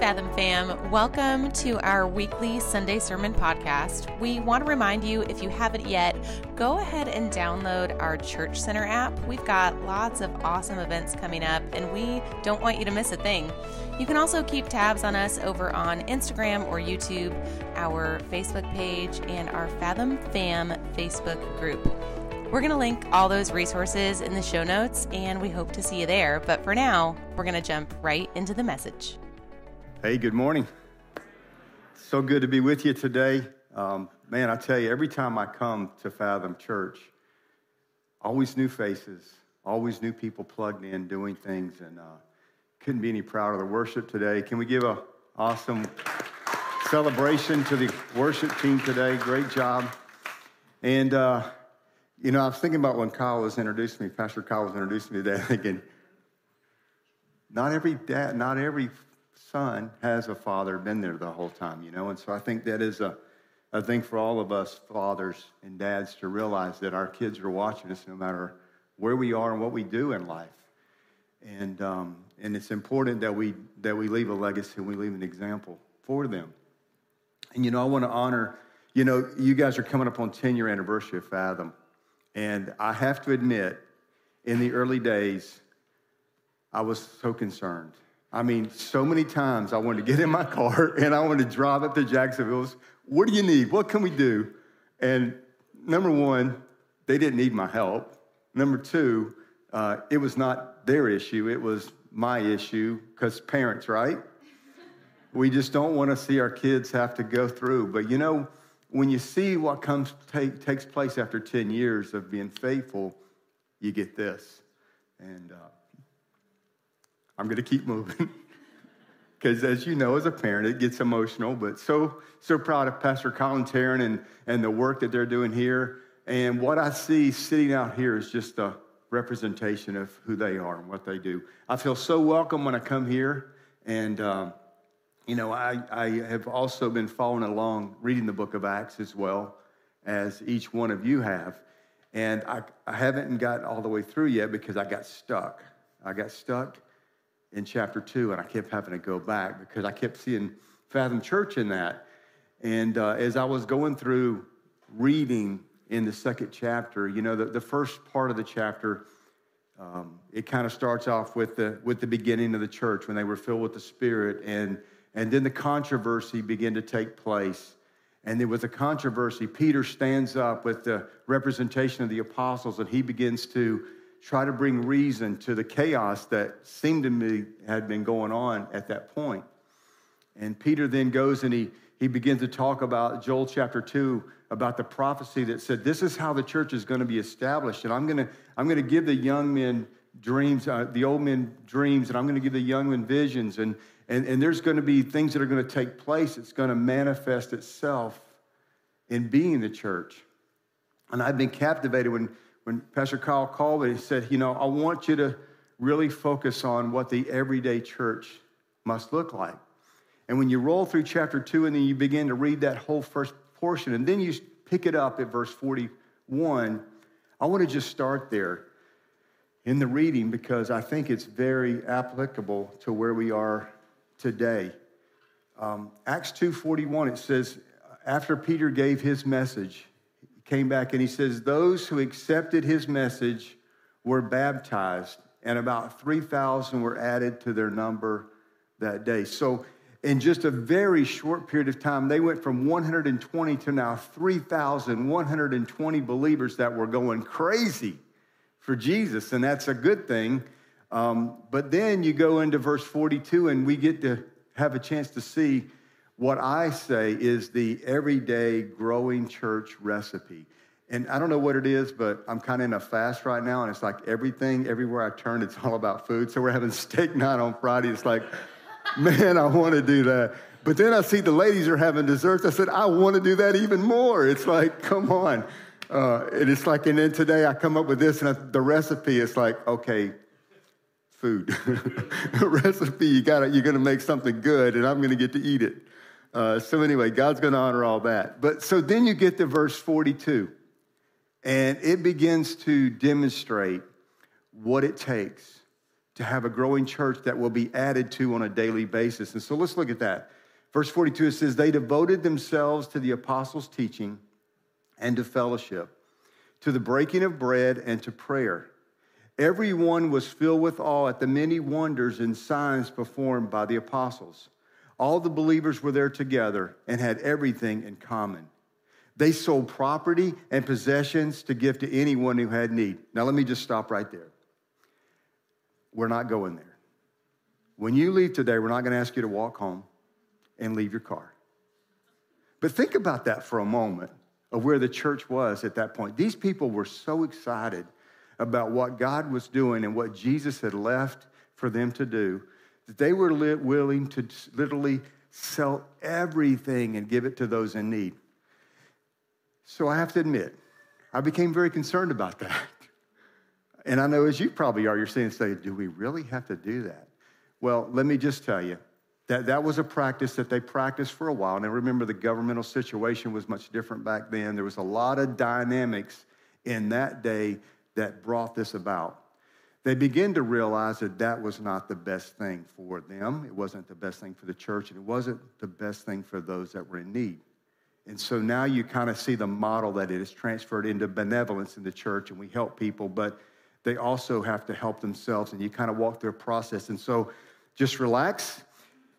Fathom fam. Welcome to our weekly Sunday Sermon podcast. We want to remind you, if you haven't yet, go ahead and download our Church Center app. We've got lots of awesome events coming up, and we don't want you to miss a thing. You can also keep tabs on us over on Instagram or YouTube, our Facebook page, and our Fathom Fam Facebook group. We're going to link all those resources in the show notes, and we hope to see you there. But for now, we're going to jump right into the message. Hey, good morning. So good to be with you today. Um, man, I tell you, every time I come to Fathom Church, always new faces, always new people plugged in doing things, and uh, couldn't be any prouder of the worship today. Can we give a awesome celebration to the worship team today? Great job. And, uh, you know, I was thinking about when Kyle was introducing me, Pastor Kyle was introducing me today, thinking, not every dad, not every son has a father been there the whole time, you know? And so I think that is a, a thing for all of us fathers and dads to realize that our kids are watching us no matter where we are and what we do in life. And, um, and it's important that we, that we leave a legacy and we leave an example for them. And, you know, I want to honor, you know, you guys are coming up on 10 year anniversary of Fathom. And I have to admit, in the early days, I was so concerned. I mean, so many times I wanted to get in my car and I wanted to drive up to Jacksonville. What do you need? What can we do? And number one, they didn't need my help. Number two, uh, it was not their issue, it was my issue because parents, right? we just don't want to see our kids have to go through. But you know, when you see what comes take, takes place after 10 years of being faithful, you get this. And uh, I'm going to keep moving. Because as you know, as a parent, it gets emotional, but so, so proud of Pastor Colin Tarrant and, and the work that they're doing here. And what I see sitting out here is just a representation of who they are and what they do. I feel so welcome when I come here. And, um, you know, I, I have also been following along, reading the book of Acts as well as each one of you have. And I, I haven't got all the way through yet because I got stuck. I got stuck in chapter two, and I kept having to go back because I kept seeing Fathom Church in that. And uh, as I was going through reading in the second chapter, you know, the, the first part of the chapter, um, it kind of starts off with the, with the beginning of the church when they were filled with the Spirit. And, and then the controversy began to take place. And there was a controversy. Peter stands up with the representation of the apostles and he begins to try to bring reason to the chaos that seemed to me had been going on at that point. And Peter then goes and he, he begins to talk about Joel chapter 2 about the prophecy that said, This is how the church is going to be established. And I'm going to, I'm going to give the young men dreams, uh, the old men dreams, and I'm going to give the young men visions. And, and, and there's going to be things that are going to take place. It's going to manifest itself in being the church. And I've been captivated when when Pastor Kyle called me, he said, You know, I want you to really focus on what the everyday church must look like. And when you roll through chapter two and then you begin to read that whole first portion, and then you pick it up at verse 41, I want to just start there in the reading because I think it's very applicable to where we are today. Um, Acts 2:41 it says after Peter gave his message came back and he says, Those who accepted his message were baptized, and about 3,000 were added to their number that day. So, in just a very short period of time, they went from 120 to now 3,120 believers that were going crazy for Jesus, and that's a good thing. Um, but then you go into verse 42, and we get to have a chance to see what I say is the everyday growing church recipe. And I don't know what it is, but I'm kind of in a fast right now, and it's like everything, everywhere I turn, it's all about food. So we're having steak night on Friday. It's like, man, I want to do that. But then I see the ladies are having desserts. I said, I want to do that even more. It's like, come on. Uh, and it's like, and then today I come up with this, and I, the recipe is like, okay, food. recipe, you got it. you're going to make something good, and I'm going to get to eat it. Uh, so, anyway, God's going to honor all that. But so then you get to verse 42, and it begins to demonstrate what it takes to have a growing church that will be added to on a daily basis. And so let's look at that. Verse 42 it says, They devoted themselves to the apostles' teaching and to fellowship, to the breaking of bread and to prayer. Everyone was filled with awe at the many wonders and signs performed by the apostles. All the believers were there together and had everything in common. They sold property and possessions to give to anyone who had need. Now, let me just stop right there. We're not going there. When you leave today, we're not going to ask you to walk home and leave your car. But think about that for a moment of where the church was at that point. These people were so excited about what God was doing and what Jesus had left for them to do that they were willing to literally sell everything and give it to those in need. So I have to admit, I became very concerned about that. And I know as you probably are, you're saying, say, do we really have to do that? Well, let me just tell you that that was a practice that they practiced for a while. And I remember the governmental situation was much different back then. There was a lot of dynamics in that day that brought this about. They begin to realize that that was not the best thing for them. It wasn't the best thing for the church, and it wasn't the best thing for those that were in need. And so now you kind of see the model that it is transferred into benevolence in the church, and we help people, but they also have to help themselves, and you kind of walk through a process. And so just relax.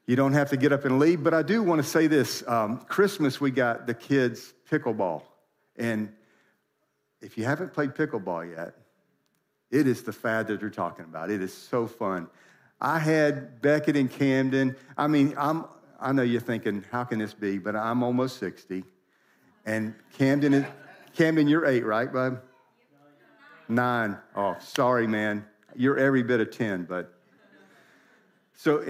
You don't have to get up and leave, but I do want to say this. Um, Christmas, we got the kids pickleball. And if you haven't played pickleball yet, it is the fad that you're talking about. It is so fun. I had Beckett and Camden. I mean, I'm, I know you're thinking, how can this be? But I'm almost 60. And Camden, is, Camden, you're eight, right, bud? Nine. Oh, sorry, man. You're every bit of 10, but. So,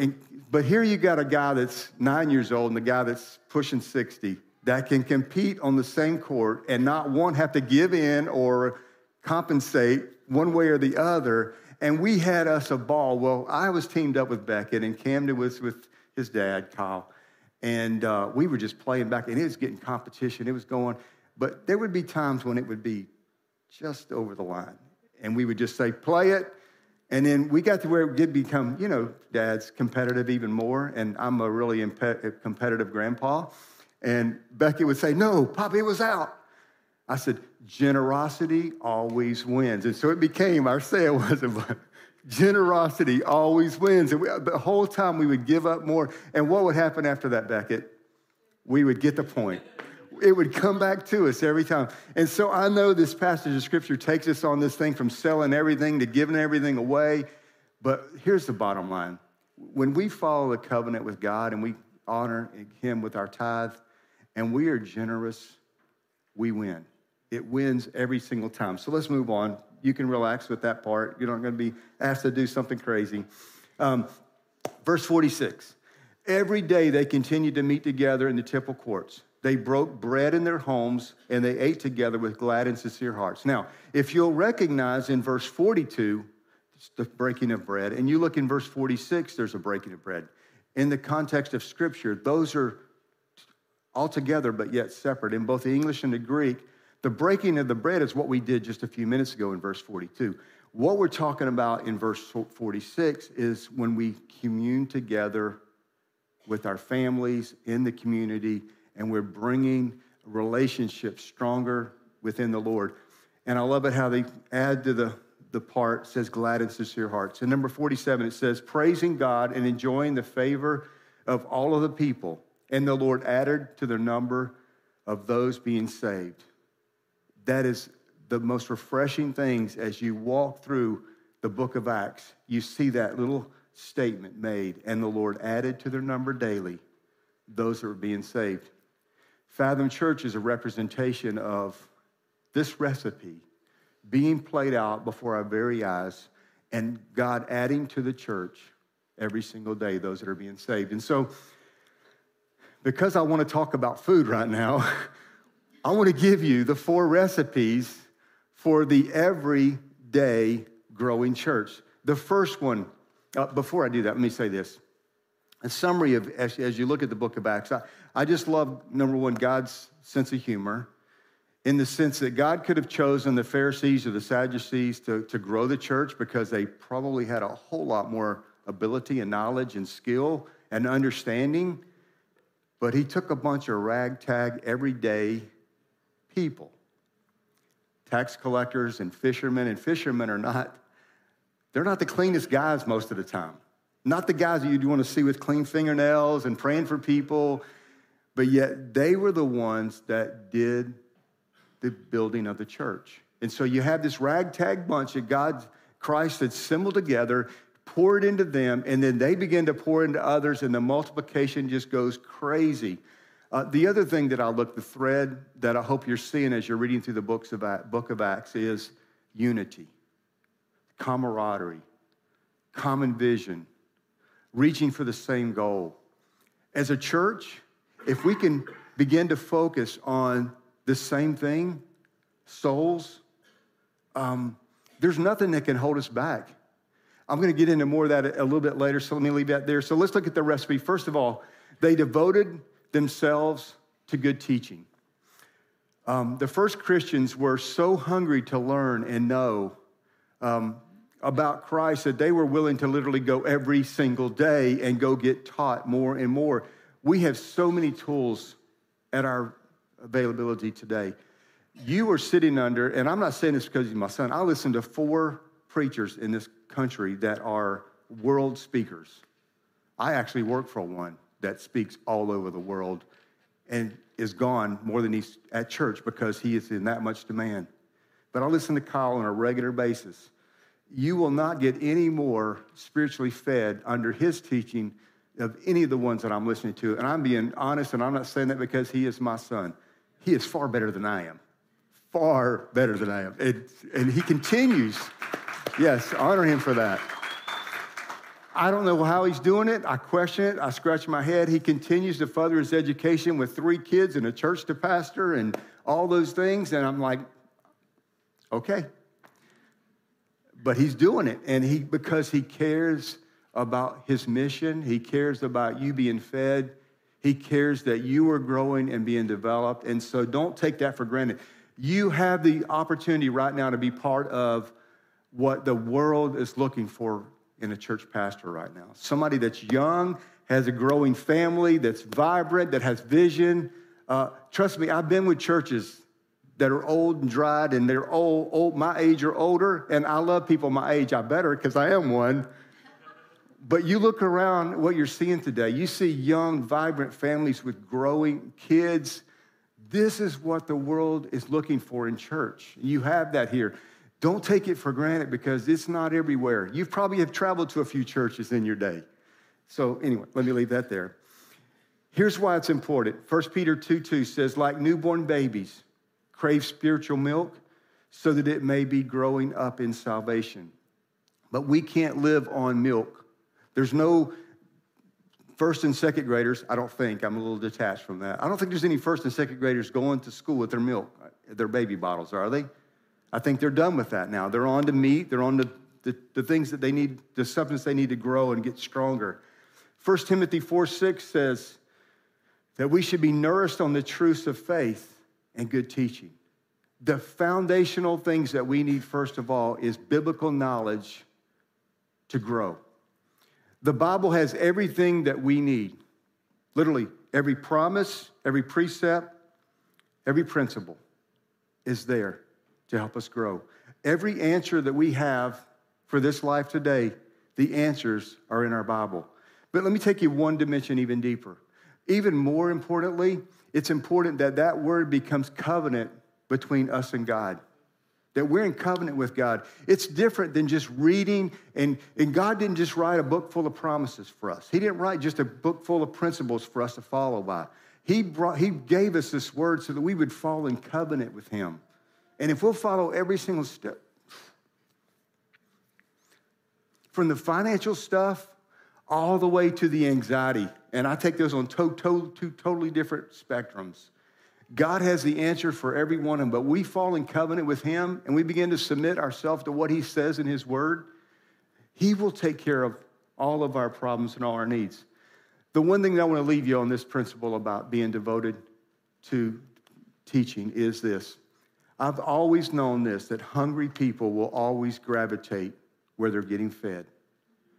but here you got a guy that's nine years old and the guy that's pushing 60 that can compete on the same court and not one have to give in or compensate one way or the other. And we had us a ball. Well, I was teamed up with Beckett and Camden was with his dad, Kyle. And uh, we were just playing back, and it was getting competition. It was going, but there would be times when it would be just over the line. And we would just say, play it. And then we got to where it did become, you know, dad's competitive even more. And I'm a really competitive grandpa. And Becky would say, no, Poppy, it was out. I said, generosity always wins. And so it became, our saying was, generosity always wins. And we, uh, the whole time we would give up more. And what would happen after that, Beckett? We would get the point. It would come back to us every time. And so I know this passage of scripture takes us on this thing from selling everything to giving everything away. But here's the bottom line when we follow the covenant with God and we honor Him with our tithe, and we are generous, we win. It wins every single time. So let's move on. You can relax with that part. You're not going to be asked to do something crazy. Um, verse 46 Every day they continued to meet together in the temple courts. They broke bread in their homes and they ate together with glad and sincere hearts. Now, if you'll recognize in verse 42, the breaking of bread, and you look in verse 46, there's a breaking of bread. In the context of Scripture, those are all together but yet separate. In both the English and the Greek, the breaking of the bread is what we did just a few minutes ago in verse 42. What we're talking about in verse 46 is when we commune together with our families in the community and we're bringing relationships stronger within the Lord. And I love it how they add to the, the part says glad and sincere hearts. And number 47, it says praising God and enjoying the favor of all of the people. And the Lord added to the number of those being saved. That is the most refreshing things as you walk through the book of Acts. You see that little statement made, and the Lord added to their number daily those that were being saved. Fathom Church is a representation of this recipe being played out before our very eyes and God adding to the church every single day those that are being saved. And so, because I want to talk about food right now, I want to give you the four recipes for the everyday growing church. The first one, uh, before I do that, let me say this. A summary of, as, as you look at the book of Acts, I, I just love, number one, God's sense of humor. in the sense that God could have chosen the Pharisees or the Sadducees to, to grow the church because they probably had a whole lot more ability and knowledge and skill and understanding. But he took a bunch of ragtag, everyday people, tax collectors and fishermen, and fishermen are not, they're not the cleanest guys most of the time. Not the guys that you'd want to see with clean fingernails and praying for people, but yet they were the ones that did the building of the church. And so you have this ragtag bunch that God, Christ had assembled together, poured into them, and then they begin to pour into others, and the multiplication just goes crazy. Uh, the other thing that I look, the thread that I hope you're seeing as you're reading through the books of, book of Acts is unity, camaraderie, common vision, reaching for the same goal. As a church, if we can begin to focus on the same thing, souls, um, there's nothing that can hold us back. I'm going to get into more of that a little bit later, so let me leave that there. So let's look at the recipe. First of all, they devoted themselves to good teaching. Um, the first Christians were so hungry to learn and know um, about Christ that they were willing to literally go every single day and go get taught more and more. We have so many tools at our availability today. You are sitting under, and I'm not saying this because he's my son, I listen to four preachers in this country that are world speakers. I actually work for one that speaks all over the world and is gone more than he's at church because he is in that much demand. But I listen to Kyle on a regular basis. You will not get any more spiritually fed under his teaching of any of the ones that I'm listening to. And I'm being honest, and I'm not saying that because he is my son. He is far better than I am. Far better than I am. And, and he continues. Yes, honor him for that. I don't know how he's doing it. I question it. I scratch my head. He continues to further his education with three kids and a church to pastor and all those things. And I'm like, okay. But he's doing it. And he because he cares about his mission, he cares about you being fed, he cares that you are growing and being developed. And so don't take that for granted. You have the opportunity right now to be part of what the world is looking for in a church pastor right now. Somebody that's young, has a growing family, that's vibrant, that has vision. Uh, trust me, I've been with churches that are old and dried and they're old, old, my age or older, and I love people my age. I better because I am one. But you look around what you're seeing today, you see young, vibrant families with growing kids. This is what the world is looking for in church. You have that here. Don't take it for granted because it's not everywhere. You probably have traveled to a few churches in your day. So, anyway, let me leave that there. Here's why it's important 1 Peter 2 2 says, like newborn babies, crave spiritual milk so that it may be growing up in salvation. But we can't live on milk there's no first and second graders, I don't think. I'm a little detached from that. I don't think there's any first and second graders going to school with their milk, their baby bottles, are they? I think they're done with that now. They're on to meat, they're on to the, the things that they need, the substance they need to grow and get stronger. 1 Timothy 4 6 says that we should be nourished on the truths of faith and good teaching. The foundational things that we need, first of all, is biblical knowledge to grow. The Bible has everything that we need. Literally, every promise, every precept, every principle is there to help us grow. Every answer that we have for this life today, the answers are in our Bible. But let me take you one dimension even deeper. Even more importantly, it's important that that word becomes covenant between us and God that we're in covenant with God. It's different than just reading, and, and God didn't just write a book full of promises for us. He didn't write just a book full of principles for us to follow by. He, brought, he gave us this word so that we would fall in covenant with Him. And if we'll follow every single step, from the financial stuff all the way to the anxiety, and I take those on to, to, two totally different spectrums. God has the answer for every one of them, but we fall in covenant with Him and we begin to submit ourselves to what He says in His Word. He will take care of all of our problems and all our needs. The one thing that I want to leave you on this principle about being devoted to teaching is this I've always known this that hungry people will always gravitate where they're getting fed.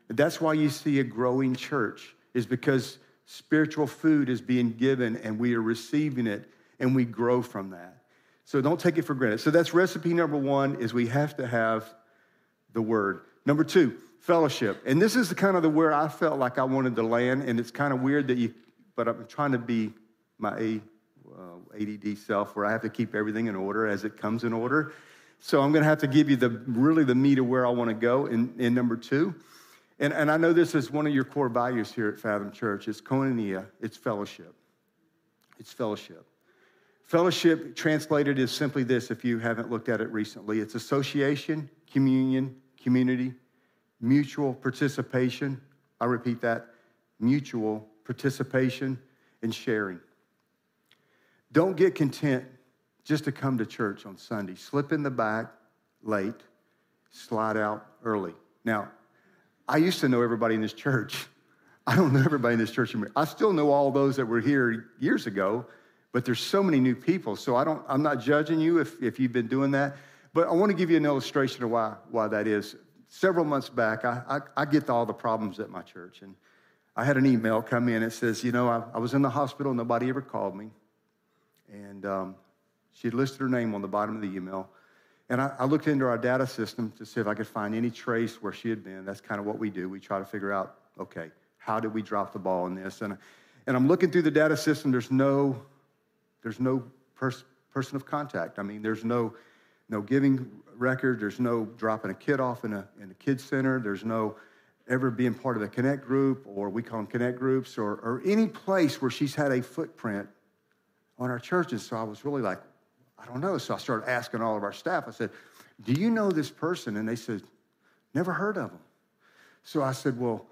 And that's why you see a growing church, is because spiritual food is being given and we are receiving it and we grow from that. So don't take it for granted. So that's recipe number one is we have to have the word. Number two, fellowship. And this is the kind of the where I felt like I wanted to land. And it's kind of weird that you, but I'm trying to be my A, ADD self where I have to keep everything in order as it comes in order. So I'm going to have to give you the really the meat of where I want to go in, in number two. And, and I know this is one of your core values here at Fathom Church. It's koinonia, it's fellowship. It's fellowship. Fellowship translated is simply this if you haven't looked at it recently it's association, communion, community, mutual participation. I repeat that mutual participation and sharing. Don't get content just to come to church on Sunday. Slip in the back late, slide out early. Now, I used to know everybody in this church. I don't know everybody in this church. anymore. I still know all those that were here years ago, but there's so many new people. So I don't, I'm not judging you if, if you've been doing that. But I want to give you an illustration of why, why that is. Several months back, I, I, I get all the problems at my church. And I had an email come in. It says, you know, I, I was in the hospital. Nobody ever called me. And um, she had listed her name on the bottom of the email. And I, I, looked into our data system to see if I could find any trace where she had been. That's kind of what we do. We try to figure out, okay, how did we drop the ball in this? And, and I'm looking through the data system. There's no, there's no pers- person of contact. I mean, there's no, no giving record. There's no dropping a kid off in a, in a kid center. There's no ever being part of a connect group or we call them connect groups or, or any place where she's had a footprint on our churches. So I was really like, I don't know. So I started asking all of our staff. I said, Do you know this person? And they said, Never heard of him. So I said, Well,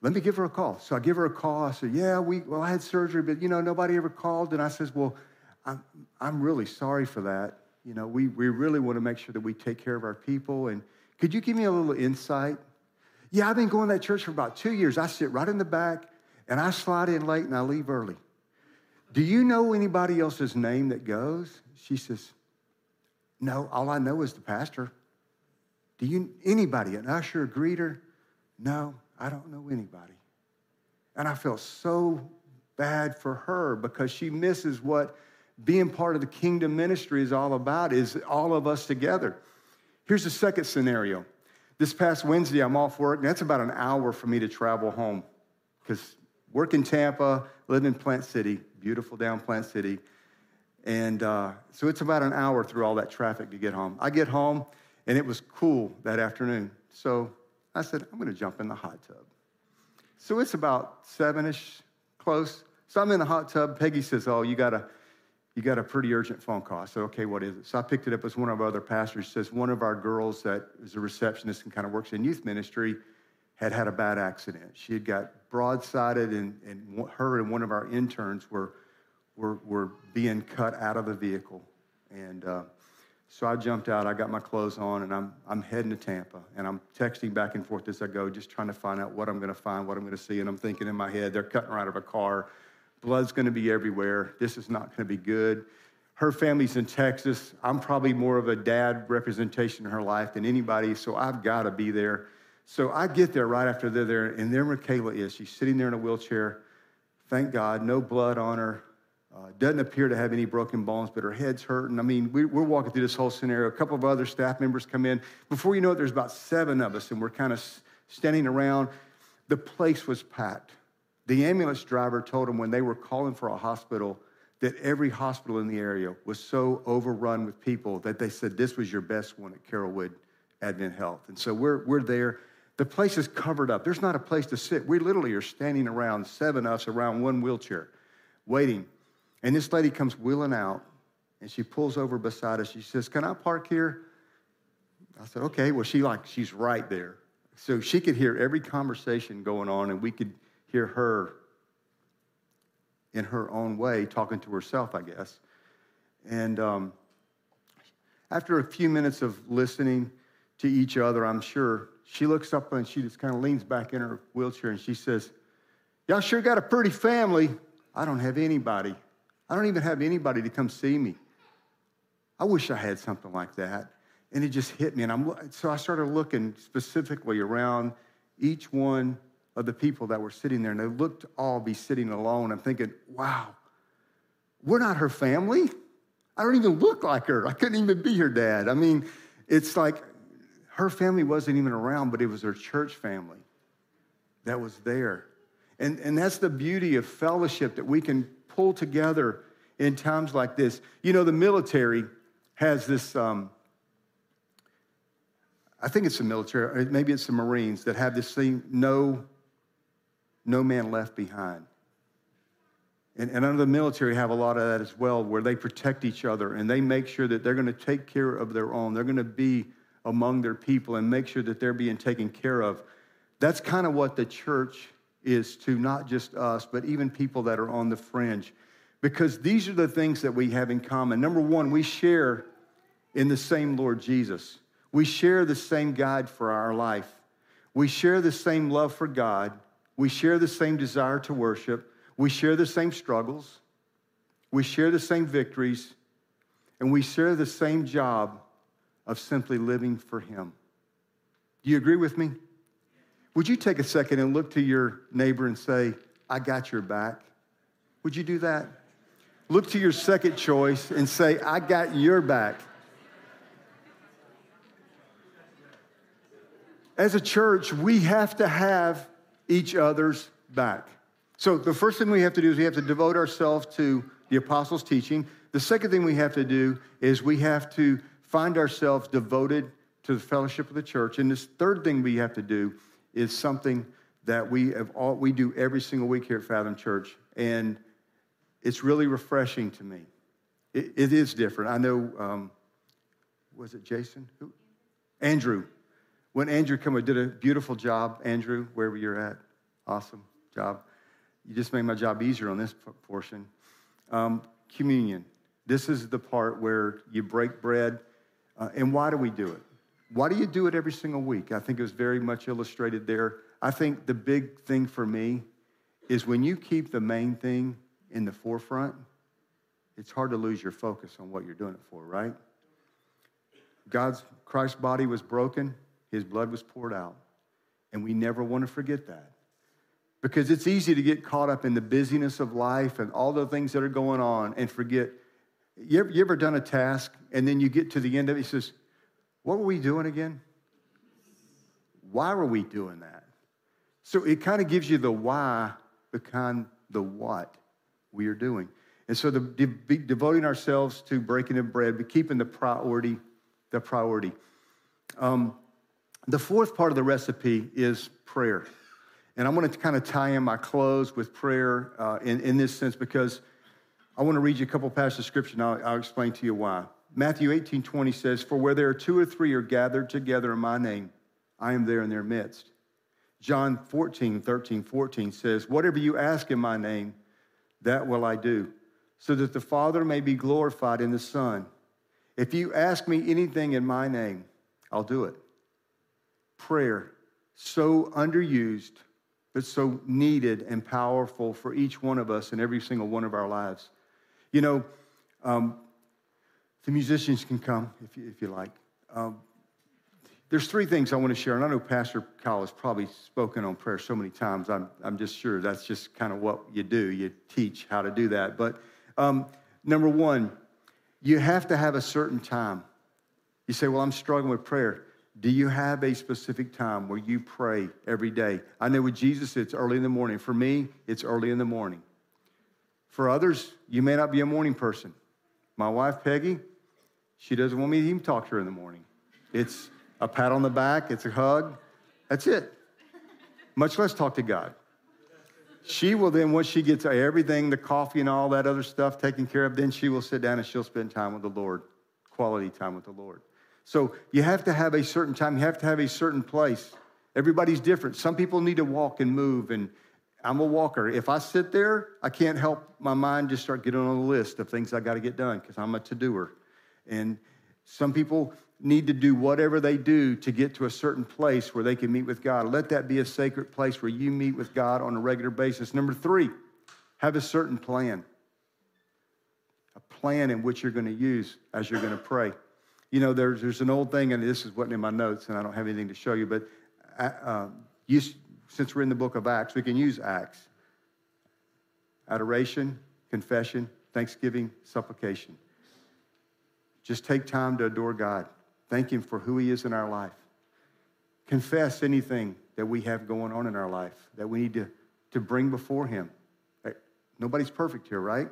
let me give her a call. So I give her a call. I said, Yeah, we, well, I had surgery, but, you know, nobody ever called. And I says, Well, I'm, I'm really sorry for that. You know, we, we really want to make sure that we take care of our people. And could you give me a little insight? Yeah, I've been going to that church for about two years. I sit right in the back and I slide in late and I leave early. Do you know anybody else's name that goes? She says, No, all I know is the pastor. Do you, anybody, an usher, a greeter? No, I don't know anybody. And I felt so bad for her because she misses what being part of the kingdom ministry is all about, is all of us together. Here's the second scenario. This past Wednesday, I'm off work, and that's about an hour for me to travel home because work in Tampa, live in Plant City, beautiful down Plant City. And uh, so it's about an hour through all that traffic to get home. I get home, and it was cool that afternoon. So I said, I'm going to jump in the hot tub. So it's about seven ish, close. So I'm in the hot tub. Peggy says, Oh, you got a, you got a pretty urgent phone call. I said, Okay, what is it? So I picked it up as one of our other pastors says, One of our girls that is a receptionist and kind of works in youth ministry had had a bad accident. She had got broadsided, and, and her and one of our interns were, were, were being cut out of the vehicle. And uh, so I jumped out, I got my clothes on, and I'm, I'm heading to Tampa. And I'm texting back and forth as I go, just trying to find out what I'm going to find, what I'm going to see. And I'm thinking in my head, they're cutting her out of a car. Blood's going to be everywhere. This is not going to be good. Her family's in Texas. I'm probably more of a dad representation in her life than anybody, so I've got to be there. So I get there right after they're there, and there Michaela is. She's sitting there in a wheelchair. Thank God, no blood on her. Uh, doesn't appear to have any broken bones, but her head's hurting. I mean, we, are walking through this whole scenario. A couple of other staff members come in. Before you know it, there's about seven of us, and we're kind of standing around. The place was packed. The ambulance driver told them when they were calling for a hospital that every hospital in the area was so overrun with people that they said this was your best one at Carrollwood Advent Health. And so we're, we're there. The place is covered up. There's not a place to sit. We literally are standing around, seven of us around one wheelchair, waiting. And this lady comes wheeling out and she pulls over beside us. She says, Can I park here? I said, Okay. Well, she like, she's right there. So she could hear every conversation going on, and we could hear her in her own way talking to herself, I guess. And um, after a few minutes of listening to each other, I'm sure, she looks up and she just kind of leans back in her wheelchair and she says, Y'all sure got a pretty family. I don't have anybody. I don't even have anybody to come see me. I wish I had something like that. And it just hit me. And I'm, so I started looking specifically around each one of the people that were sitting there, and they looked all be sitting alone. I'm thinking, wow, we're not her family. I don't even look like her. I couldn't even be her dad. I mean, it's like her family wasn't even around, but it was her church family that was there. And, and that's the beauty of fellowship that we can pull together in times like this. You know, the military has this, um, I think it's the military, or maybe it's the Marines that have this thing no, no man left behind. And, and under the military have a lot of that as well, where they protect each other and they make sure that they're going to take care of their own. They're going to be among their people and make sure that they're being taken care of. That's kind of what the church is to not just us, but even people that are on the fringe. Because these are the things that we have in common. Number one, we share in the same Lord Jesus. We share the same guide for our life. We share the same love for God. We share the same desire to worship. We share the same struggles, we share the same victories, and we share the same job of simply living for Him. Do you agree with me? Would you take a second and look to your neighbor and say, I got your back? Would you do that? Look to your second choice and say, I got your back. As a church, we have to have each other's back. So the first thing we have to do is we have to devote ourselves to the apostles' teaching. The second thing we have to do is we have to find ourselves devoted to the fellowship of the church. And this third thing we have to do is something that we have all we do every single week here at Fathom Church, and it's really refreshing to me. it, it is different. I know. Um, was it Jason? Who? Andrew. When Andrew came, did a beautiful job. Andrew, wherever you're at, awesome job. You just made my job easier on this portion. Um, communion. This is the part where you break bread. Uh, and why do we do it? Why do you do it every single week? I think it was very much illustrated there. I think the big thing for me is when you keep the main thing in the forefront, it's hard to lose your focus on what you're doing it for, right? God's Christ's body was broken, his blood was poured out, and we never want to forget that because it's easy to get caught up in the busyness of life and all the things that are going on and forget. You ever, you ever done a task and then you get to the end of it, he says, What were we doing again? Why were we doing that? So it kind of gives you the why behind the what we are doing. And so the, de- devoting ourselves to breaking of bread, but keeping the priority, the priority. Um, the fourth part of the recipe is prayer. And I'm going to kind of tie in my close with prayer uh, in, in this sense because I want to read you a couple passages of scripture and I'll, I'll explain to you why. Matthew 18 20 says, For where there are two or three are gathered together in my name, I am there in their midst. John 14, 13, 14 says, Whatever you ask in my name, that will I do, so that the Father may be glorified in the Son. If you ask me anything in my name, I'll do it. Prayer, so underused, but so needed and powerful for each one of us in every single one of our lives. You know, um, the musicians can come if you, if you like. Um, there's three things I want to share, and I know Pastor Kyle has probably spoken on prayer so many times. I'm, I'm just sure that's just kind of what you do. You teach how to do that. But um, number one, you have to have a certain time. You say, Well, I'm struggling with prayer. Do you have a specific time where you pray every day? I know with Jesus, it's early in the morning. For me, it's early in the morning. For others, you may not be a morning person. My wife, Peggy, she doesn't want me to even talk to her in the morning. It's a pat on the back, it's a hug. That's it. Much less talk to God. She will then, once she gets everything, the coffee and all that other stuff taken care of, then she will sit down and she'll spend time with the Lord, quality time with the Lord. So you have to have a certain time, you have to have a certain place. Everybody's different. Some people need to walk and move, and I'm a walker. If I sit there, I can't help my mind just start getting on a list of things I got to get done because I'm a to doer. And some people need to do whatever they do to get to a certain place where they can meet with God. Let that be a sacred place where you meet with God on a regular basis. Number three, have a certain plan. A plan in which you're going to use as you're going to pray. You know, there's, there's an old thing, and this is wasn't in my notes, and I don't have anything to show you, but uh, uh use, since we're in the book of Acts, we can use Acts. Adoration, confession, thanksgiving, supplication. Just take time to adore God. Thank Him for who He is in our life. Confess anything that we have going on in our life that we need to, to bring before Him. Nobody's perfect here, right?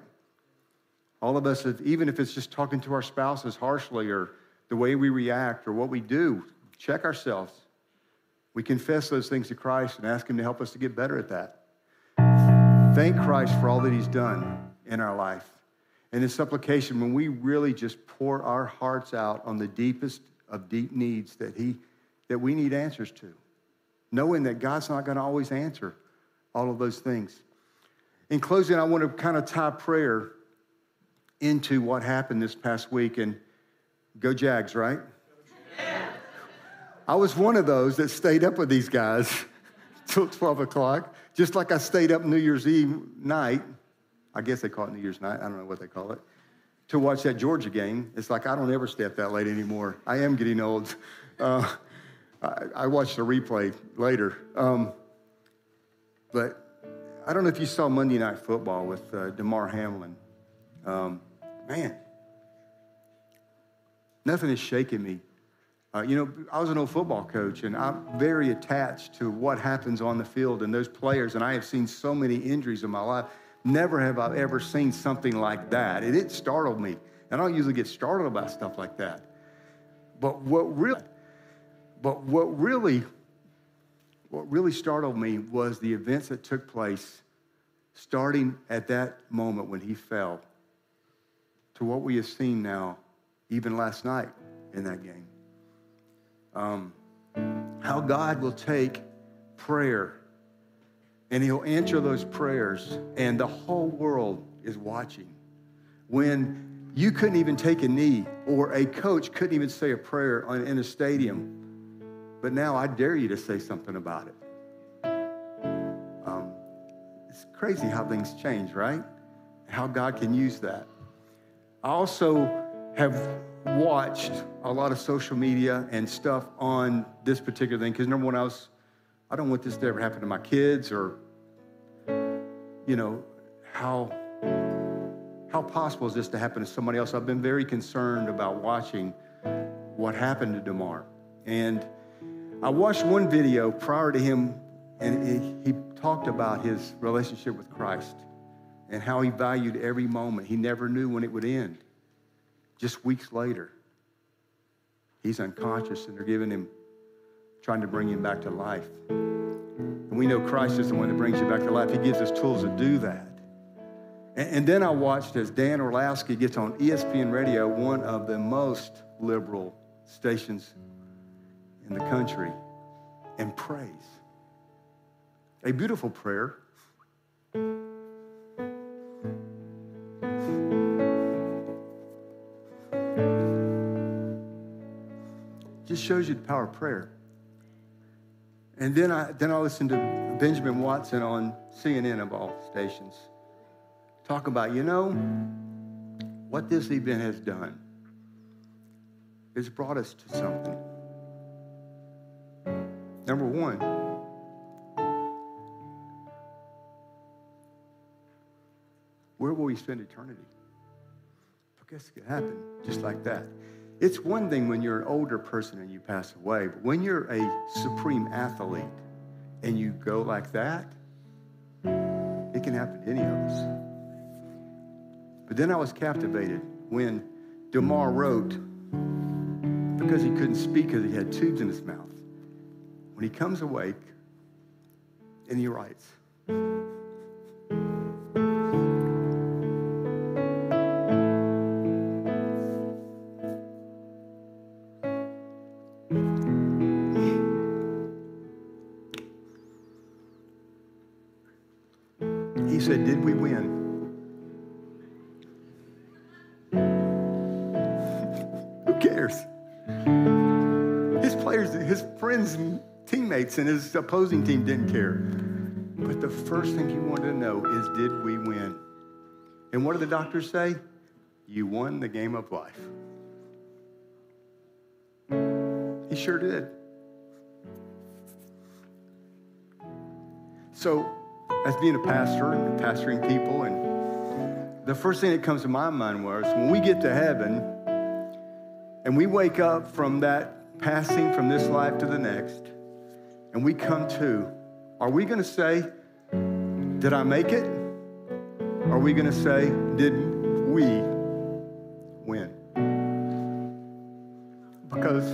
All of us, even if it's just talking to our spouses harshly or the way we react or what we do, check ourselves. We confess those things to Christ and ask Him to help us to get better at that. Thank Christ for all that He's done in our life. And in supplication, when we really just pour our hearts out on the deepest of deep needs that He that we need answers to, knowing that God's not going to always answer all of those things. In closing, I want to kind of tie prayer into what happened this past week and go Jags, right? I was one of those that stayed up with these guys till 12 o'clock, just like I stayed up New Year's Eve night. I guess they call it New Year's night. I don't know what they call it. To watch that Georgia game. It's like I don't ever stay up that late anymore. I am getting old. Uh, I, I, watched the replay later. Um, but I don't know if you saw Monday Night Football with uh, Damar Hamlin. Um, man, nothing is shaking me uh, you know, I was an old football coach, and I'm very attached to what happens on the field and those players. And I have seen so many injuries in my life. Never have I ever seen something like that. And it startled me. And I don't usually get startled about stuff like that. But what really, but what really, what really startled me was the events that took place, starting at that moment when he fell, to what we have seen now, even last night in that game um, how God will take prayer and He'll answer those prayers, and the whole world is watching. When you couldn't even take a knee, or a coach couldn't even say a prayer on, in a stadium, but now I dare you to say something about it. Um, it's crazy how things change, right? How God can use that. I also have watched a lot of social media and stuff on this particular thing because number one, I was, I don't want this to ever happen to my kids or, you know, how how possible is this to happen to somebody else? I've been very concerned about watching what happened to Damar, and I watched one video prior to him, and he talked about his relationship with Christ and how he valued every moment. He never knew when it would end. Just weeks later, he's unconscious and they're giving him, trying to bring him back to life. And we know Christ is the one that brings you back to life. He gives us tools to do that. And, and then I watched as Dan Orlovsky gets on ESPN Radio, one of the most liberal stations in the country, and prays. A beautiful prayer just shows you the power of prayer. And then I, then I listened to Benjamin Watson on CNN of all stations talk about, you know, what this event has done is brought us to something. Number one, where will we spend eternity? I guess it could happen just like that. It's one thing when you're an older person and you pass away, but when you're a supreme athlete and you go like that, it can happen to any of us. But then I was captivated when Damar wrote, because he couldn't speak because he had tubes in his mouth. When he comes awake and he writes, and his opposing team didn't care. But the first thing he wanted to know is did we win? And what did the doctors say? you won the game of life. He sure did. So, as being a pastor and pastoring people, and the first thing that comes to my mind was when we get to heaven and we wake up from that passing from this life to the next, and we come to, are we going to say, Did I make it? Are we going to say, Did we win? Because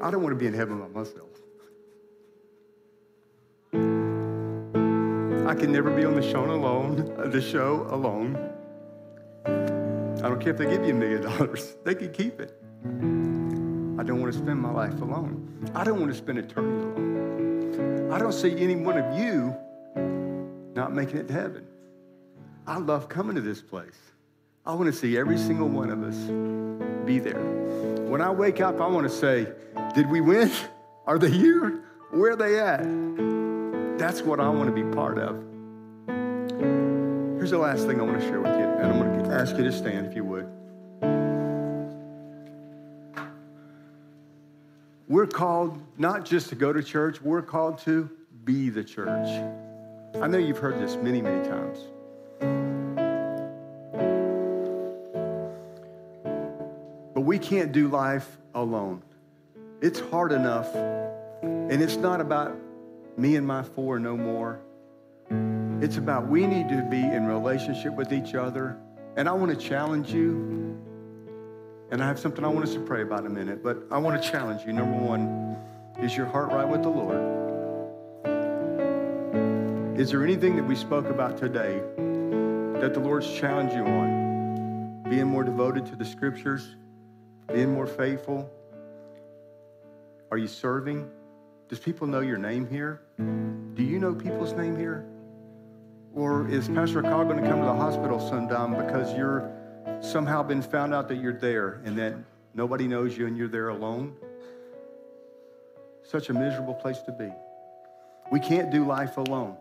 I don't want to be in heaven by myself. Can never be on the show alone, the show alone. I don't care if they give you a million dollars, they can keep it. I don't want to spend my life alone. I don't want to spend eternity alone. I don't see any one of you not making it to heaven. I love coming to this place. I want to see every single one of us be there. When I wake up, I want to say, Did we win? Are they here? Where are they at? That's what I want to be part of. Here's the last thing I want to share with you, and I'm going to ask you to stand if you would. We're called not just to go to church, we're called to be the church. I know you've heard this many, many times. But we can't do life alone. It's hard enough, and it's not about me and my four no more. It's about we need to be in relationship with each other. And I want to challenge you. And I have something I want us to pray about in a minute, but I want to challenge you. Number one, is your heart right with the Lord? Is there anything that we spoke about today that the Lord's challenged you on? Being more devoted to the scriptures, being more faithful? Are you serving? Does people know your name here? Do you know people's name here? Or is Pastor Carl going to come to the hospital sometime because you're somehow been found out that you're there and that nobody knows you and you're there alone? Such a miserable place to be. We can't do life alone.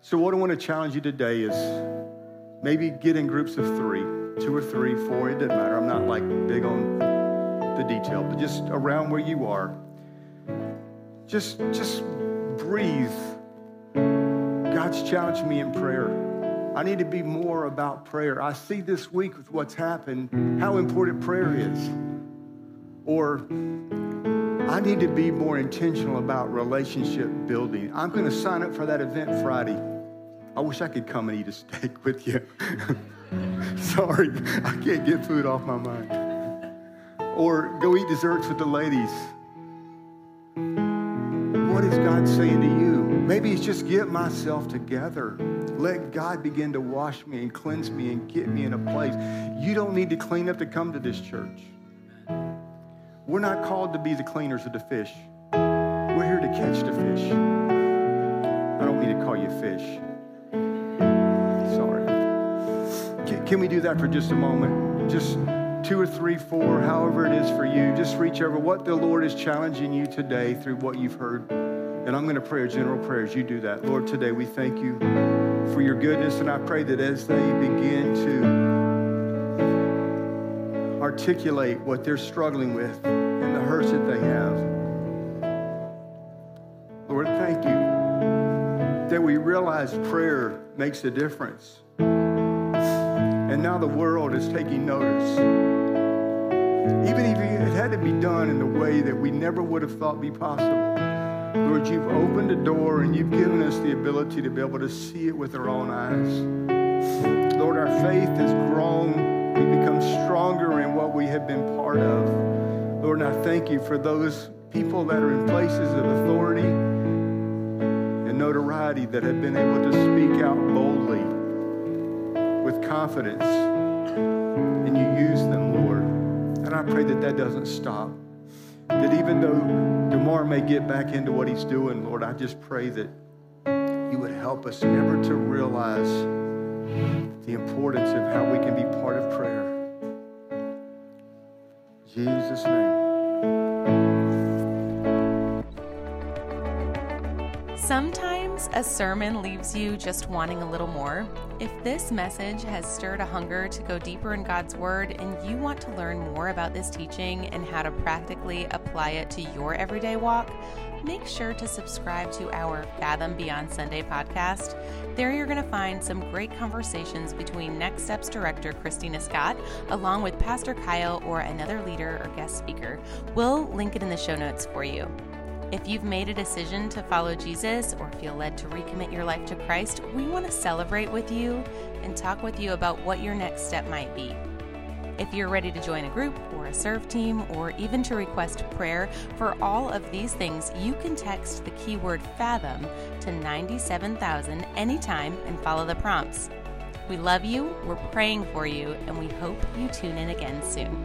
So, what I want to challenge you today is maybe get in groups of three, two or three, four, it doesn't matter. I'm not like big on the detail, but just around where you are just, just breathe. God's challenged me in prayer. I need to be more about prayer. I see this week with what's happened how important prayer is. Or I need to be more intentional about relationship building. I'm going to sign up for that event Friday. I wish I could come and eat a steak with you. Sorry, I can't get food off my mind. Or go eat desserts with the ladies what is God saying to you? Maybe it's just get myself together. Let God begin to wash me and cleanse me and get me in a place. You don't need to clean up to come to this church. We're not called to be the cleaners of the fish. We're here to catch the fish. I don't mean to call you fish. Sorry. Can we do that for just a moment? Just two or three, four, however it is for you, just reach over what the Lord is challenging you today through what you've heard. And I'm going to pray a general prayer as you do that. Lord, today we thank you for your goodness, and I pray that as they begin to articulate what they're struggling with and the hurts that they have, Lord, thank you that we realize prayer makes a difference. And now the world is taking notice. Even if it had to be done in a way that we never would have thought be possible. Lord, you've opened a door and you've given us the ability to be able to see it with our own eyes. Lord, our faith has grown. We've become stronger in what we have been part of. Lord, and I thank you for those people that are in places of authority and notoriety that have been able to speak out boldly with confidence and you use them, Lord. And I pray that that doesn't stop. That even though Damar may get back into what he's doing, Lord, I just pray that you would help us never to realize the importance of how we can be part of prayer. In Jesus' name. Sometimes a sermon leaves you just wanting a little more. If this message has stirred a hunger to go deeper in God's Word and you want to learn more about this teaching and how to practically apply it to your everyday walk, make sure to subscribe to our Fathom Beyond Sunday podcast. There you're going to find some great conversations between Next Steps Director Christina Scott, along with Pastor Kyle or another leader or guest speaker. We'll link it in the show notes for you. If you've made a decision to follow Jesus or feel led to recommit your life to Christ, we want to celebrate with you and talk with you about what your next step might be. If you're ready to join a group or a serve team or even to request prayer for all of these things, you can text the keyword FATHOM to 97000 anytime and follow the prompts. We love you, we're praying for you, and we hope you tune in again soon.